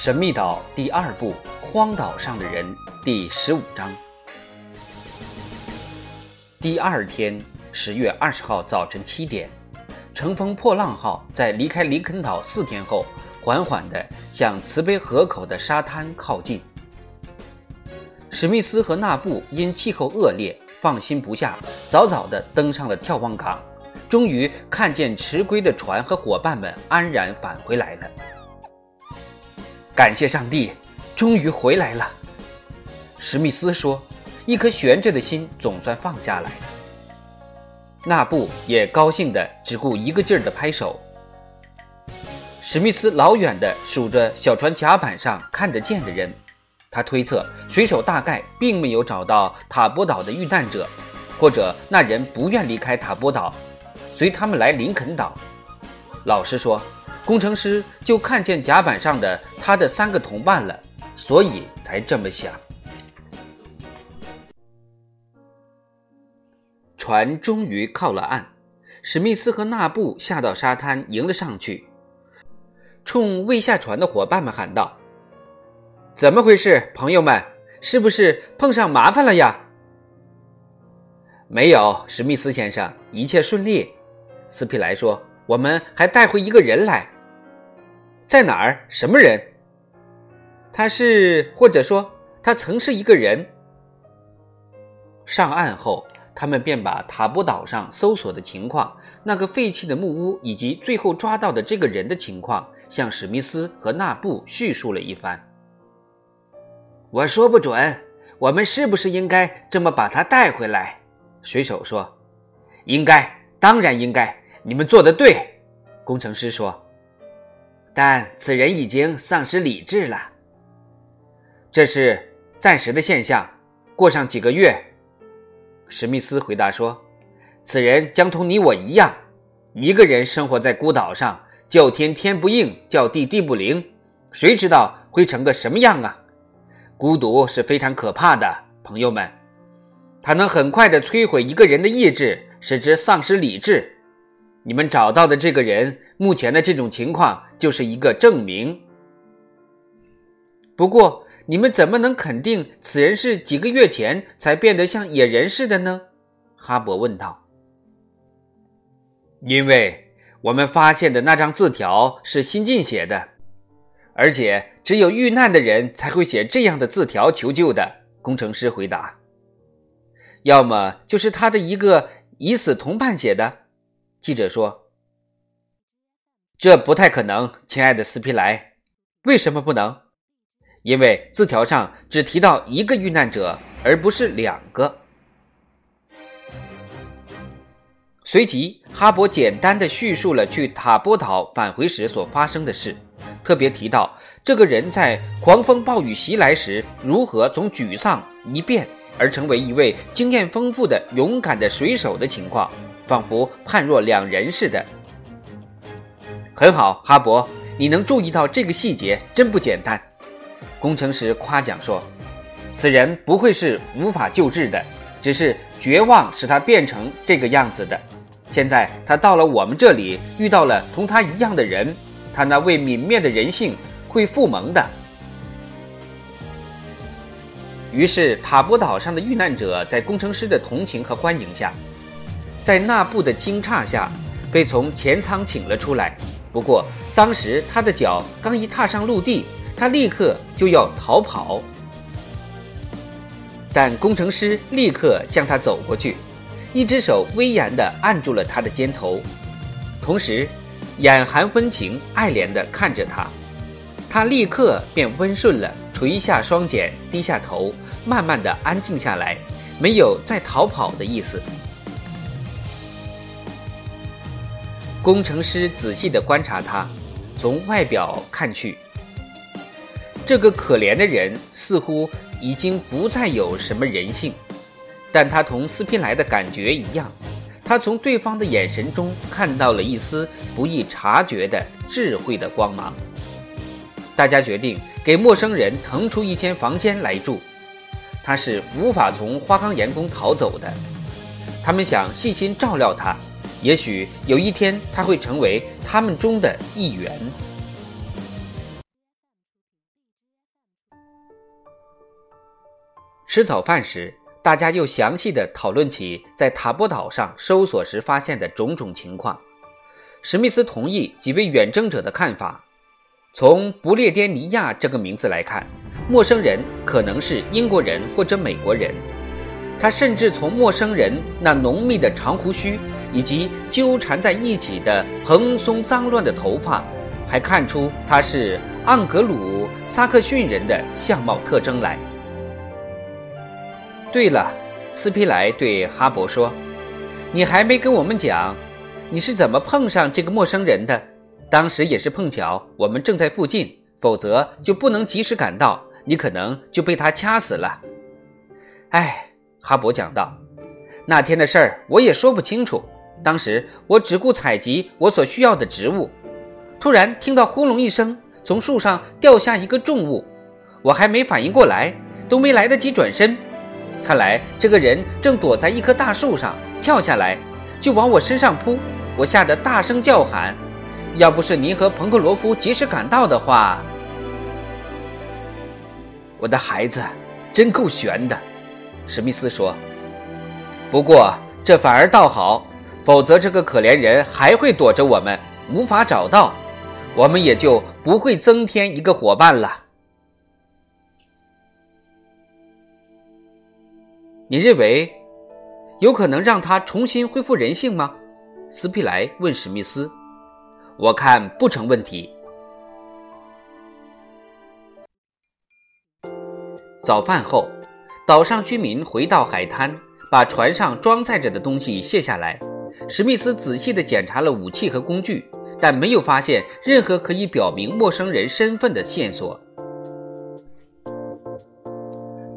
神秘岛第二部《荒岛上的人》第十五章。第二天，十月二十号早晨七点，乘风破浪号在离开林肯岛四天后，缓缓地向慈悲河口的沙滩靠近。史密斯和纳布因气候恶劣，放心不下，早早地登上了眺望港，终于看见迟归的船和伙伴们安然返回来了。感谢上帝，终于回来了。史密斯说：“一颗悬着的心总算放下来。”纳布也高兴的只顾一个劲儿的拍手。史密斯老远的数着小船甲板上看得见的人，他推测水手大概并没有找到塔波岛的遇难者，或者那人不愿离开塔波岛，随他们来林肯岛。老实说。工程师就看见甲板上的他的三个同伴了，所以才这么想。船终于靠了岸，史密斯和纳布下到沙滩迎了上去，冲未下船的伙伴们喊道：“怎么回事，朋友们？是不是碰上麻烦了呀？”“没有，史密斯先生，一切顺利。”斯皮莱说，“我们还带回一个人来。”在哪儿？什么人？他是，或者说他曾是一个人。上岸后，他们便把塔波岛上搜索的情况、那个废弃的木屋以及最后抓到的这个人的情况，向史密斯和纳布叙述了一番。我说不准，我们是不是应该这么把他带回来？水手说：“应该，当然应该。你们做的对。”工程师说。但此人已经丧失理智了，这是暂时的现象。过上几个月，史密斯回答说：“此人将同你我一样，一个人生活在孤岛上，叫天天不应，叫地地不灵，谁知道会成个什么样啊？孤独是非常可怕的，朋友们，它能很快的摧毁一个人的意志，使之丧失理智。你们找到的这个人。”目前的这种情况就是一个证明。不过，你们怎么能肯定此人是几个月前才变得像野人似的呢？哈勃问道。因为我们发现的那张字条是新近写的，而且只有遇难的人才会写这样的字条求救的。工程师回答。要么就是他的一个已死同伴写的。记者说。这不太可能，亲爱的斯皮莱。为什么不能？因为字条上只提到一个遇难者，而不是两个。随即，哈勃简单的叙述了去塔波岛返回时所发生的事，特别提到这个人在狂风暴雨袭来时如何从沮丧一变而成为一位经验丰富的勇敢的水手的情况，仿佛判若两人似的。很好，哈勃，你能注意到这个细节真不简单。工程师夸奖说：“此人不会是无法救治的，只是绝望使他变成这个样子的。现在他到了我们这里，遇到了同他一样的人，他那未泯灭的人性会复萌的。”于是，塔波岛上的遇难者在工程师的同情和欢迎下，在那布的惊诧下，被从前舱请了出来。不过，当时他的脚刚一踏上陆地，他立刻就要逃跑。但工程师立刻向他走过去，一只手威严地按住了他的肩头，同时眼含温情、爱怜地看着他。他立刻便温顺了，垂下双肩，低下头，慢慢地安静下来，没有再逃跑的意思。工程师仔细地观察他，从外表看去，这个可怜的人似乎已经不再有什么人性，但他同斯皮莱的感觉一样，他从对方的眼神中看到了一丝不易察觉的智慧的光芒。大家决定给陌生人腾出一间房间来住，他是无法从花岗岩宫逃走的。他们想细心照料他。也许有一天他会成为他们中的一员。吃早饭时大家又详细的讨论起在塔波岛上搜索时发现的种种情况。史密斯同意几位远征者的看法从不列颠尼亚这个名字来看陌生人可能是英国人或者美国人。他甚至从陌生人那浓密的长胡须以及纠缠在一起的蓬松脏乱的头发，还看出他是盎格鲁撒克逊人的相貌特征来。对了，斯皮莱对哈勃说：“你还没跟我们讲，你是怎么碰上这个陌生人的？当时也是碰巧，我们正在附近，否则就不能及时赶到，你可能就被他掐死了。”哎，哈勃讲道：“那天的事儿我也说不清楚。当时我只顾采集我所需要的植物，突然听到轰隆一声，从树上掉下一个重物，我还没反应过来，都没来得及转身。”看来这个人正躲在一棵大树上，跳下来就往我身上扑，我吓得大声叫喊。要不是您和彭克罗夫及时赶到的话，我的孩子真够悬的，史密斯说。不过这反而倒好，否则这个可怜人还会躲着我们，无法找到，我们也就不会增添一个伙伴了。你认为有可能让他重新恢复人性吗？斯皮莱问史密斯。我看不成问题。早饭后，岛上居民回到海滩，把船上装载着的东西卸下来。史密斯仔细地检查了武器和工具，但没有发现任何可以表明陌生人身份的线索。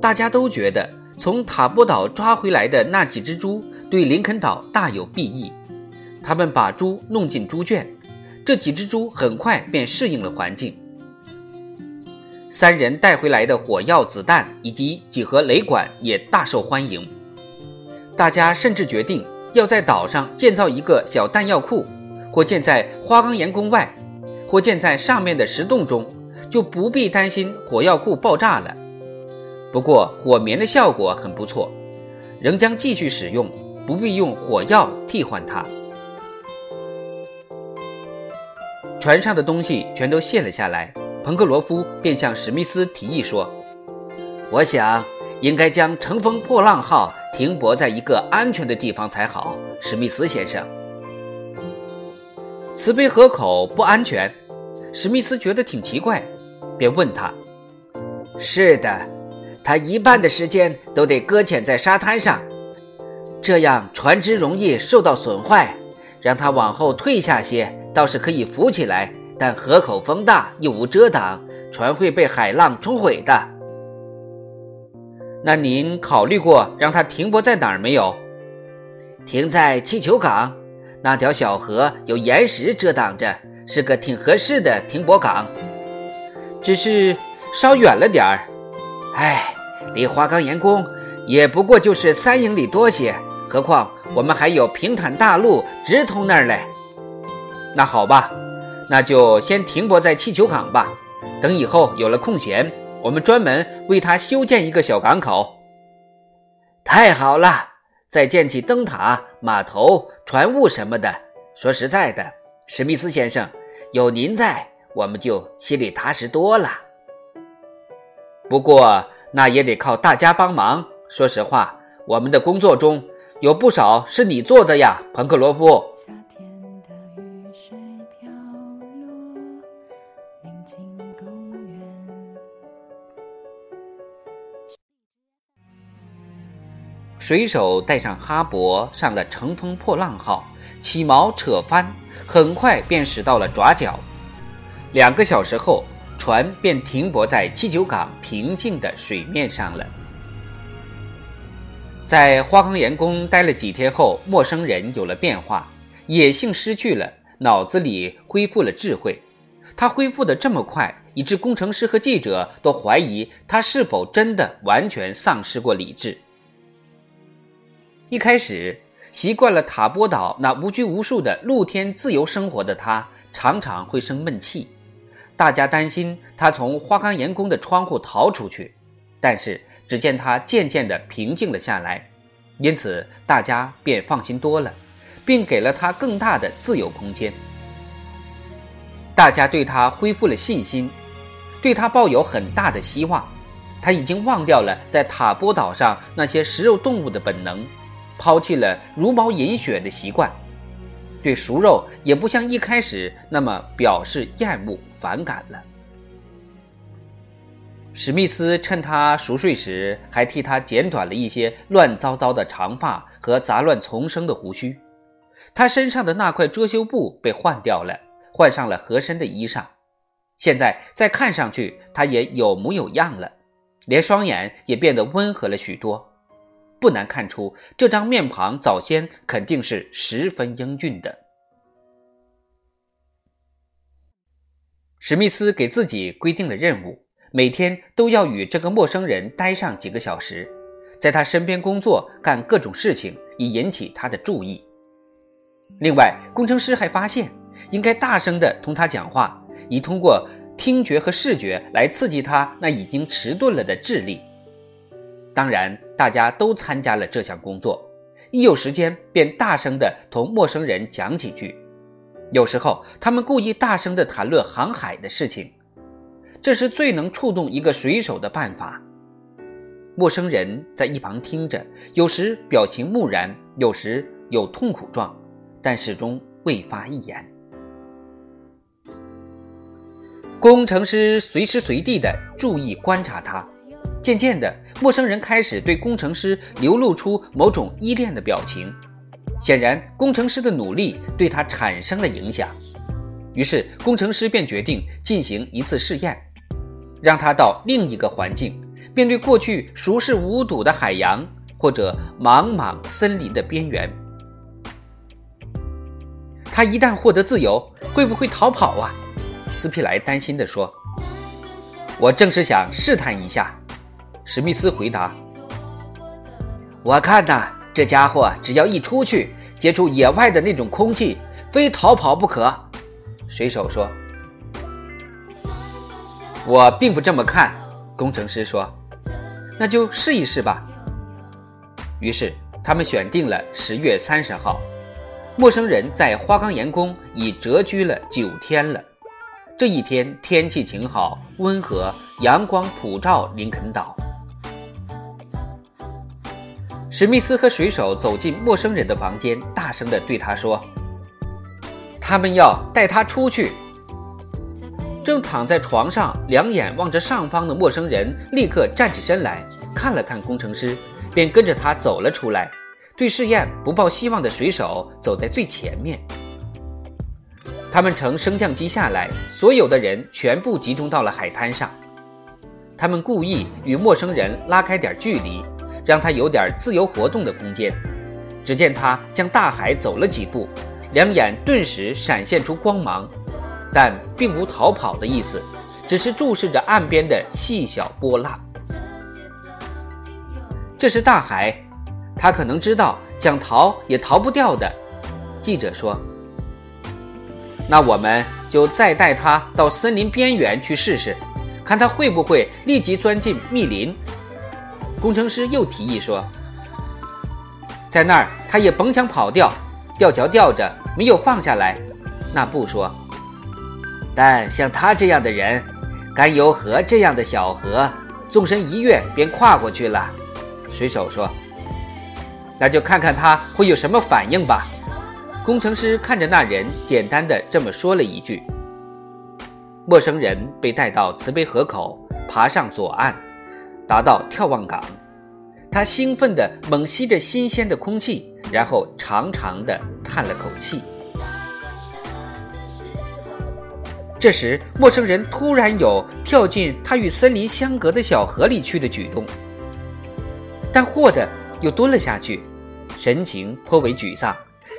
大家都觉得。从塔波岛抓回来的那几只猪对林肯岛大有裨益，他们把猪弄进猪圈，这几只猪很快便适应了环境。三人带回来的火药、子弹以及几盒雷管也大受欢迎。大家甚至决定要在岛上建造一个小弹药库，或建在花岗岩宫外，或建在上面的石洞中，就不必担心火药库爆炸了。不过火棉的效果很不错，仍将继续使用，不必用火药替换它。船上的东西全都卸了下来，彭克罗夫便向史密斯提议说：“我想应该将乘风破浪号停泊在一个安全的地方才好。”史密斯先生，慈悲河口不安全。史密斯觉得挺奇怪，便问他：“是的。”他一半的时间都得搁浅在沙滩上，这样船只容易受到损坏。让他往后退下些，倒是可以浮起来，但河口风大又无遮挡，船会被海浪冲毁的。那您考虑过让它停泊在哪儿没有？停在气球港，那条小河有岩石遮挡着，是个挺合适的停泊港。只是稍远了点儿。哎，离花岗岩宫也不过就是三英里多些，何况我们还有平坦大路直通那儿嘞。那好吧，那就先停泊在气球港吧。等以后有了空闲，我们专门为他修建一个小港口。太好了，再建起灯塔、码头、船坞什么的。说实在的，史密斯先生，有您在，我们就心里踏实多了。不过那也得靠大家帮忙。说实话，我们的工作中有不少是你做的呀，彭克罗夫。水手带上哈勃上了乘风破浪号，起锚扯帆，很快便驶到了爪角。两个小时后。船便停泊在七九港平静的水面上了。在花岗岩宫待了几天后，陌生人有了变化，野性失去了，脑子里恢复了智慧。他恢复的这么快，以致工程师和记者都怀疑他是否真的完全丧失过理智。一开始，习惯了塔波岛那无拘无束的露天自由生活的他，常常会生闷气。大家担心他从花岗岩宫的窗户逃出去，但是只见他渐渐地平静了下来，因此大家便放心多了，并给了他更大的自由空间。大家对他恢复了信心，对他抱有很大的希望。他已经忘掉了在塔波岛上那些食肉动物的本能，抛弃了茹毛饮血的习惯，对熟肉也不像一开始那么表示厌恶反感了。史密斯趁他熟睡时，还替他剪短了一些乱糟糟的长发和杂乱丛生的胡须。他身上的那块遮羞布被换掉了，换上了合身的衣裳。现在再看上去，他也有模有样了。连双眼也变得温和了许多，不难看出这张面庞早先肯定是十分英俊的。史密斯给自己规定了任务，每天都要与这个陌生人待上几个小时，在他身边工作，干各种事情，以引起他的注意。另外，工程师还发现，应该大声地同他讲话，以通过。听觉和视觉来刺激他那已经迟钝了的智力。当然，大家都参加了这项工作，一有时间便大声地同陌生人讲几句。有时候，他们故意大声地谈论航海的事情，这是最能触动一个水手的办法。陌生人在一旁听着，有时表情木然，有时有痛苦状，但始终未发一言。工程师随时随地地注意观察他，渐渐的，陌生人开始对工程师流露出某种依恋的表情。显然，工程师的努力对他产生了影响。于是，工程师便决定进行一次试验，让他到另一个环境，面对过去熟视无睹的海洋或者茫茫森林的边缘。他一旦获得自由，会不会逃跑啊？斯皮莱担心地说：“我正是想试探一下。”史密斯回答：“我看呐，这家伙只要一出去接触野外的那种空气，非逃跑不可。”水手说：“我并不这么看。”工程师说：“那就试一试吧。”于是他们选定了十月三十号。陌生人在花岗岩宫已蛰居了九天了。这一天天气晴好，温和，阳光普照林肯岛。史密斯和水手走进陌生人的房间，大声地对他说：“他们要带他出去。”正躺在床上，两眼望着上方的陌生人立刻站起身来，看了看工程师，便跟着他走了出来。对试验不抱希望的水手走在最前面。他们乘升降机下来，所有的人全部集中到了海滩上。他们故意与陌生人拉开点距离，让他有点自由活动的空间。只见他向大海走了几步，两眼顿时闪现出光芒，但并无逃跑的意思，只是注视着岸边的细小波浪。这是大海，他可能知道想逃也逃不掉的。记者说。那我们就再带他到森林边缘去试试，看他会不会立即钻进密林。工程师又提议说：“在那儿他也甭想跑掉，吊桥吊着没有放下来。”那不说，但像他这样的人，甘油河这样的小河，纵身一跃便跨过去了。水手说：“那就看看他会有什么反应吧。”工程师看着那人，简单的这么说了一句。陌生人被带到慈悲河口，爬上左岸，达到眺望岗。他兴奋地猛吸着新鲜的空气，然后长长的叹了口气。这时，陌生人突然有跳进他与森林相隔的小河里去的举动，但霍的又蹲了下去，神情颇为沮丧。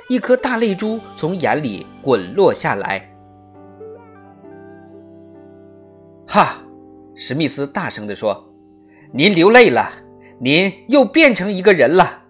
一颗大泪珠从眼里滚落下来。哈，史密斯大声地说：“您流泪了，您又变成一个人了。”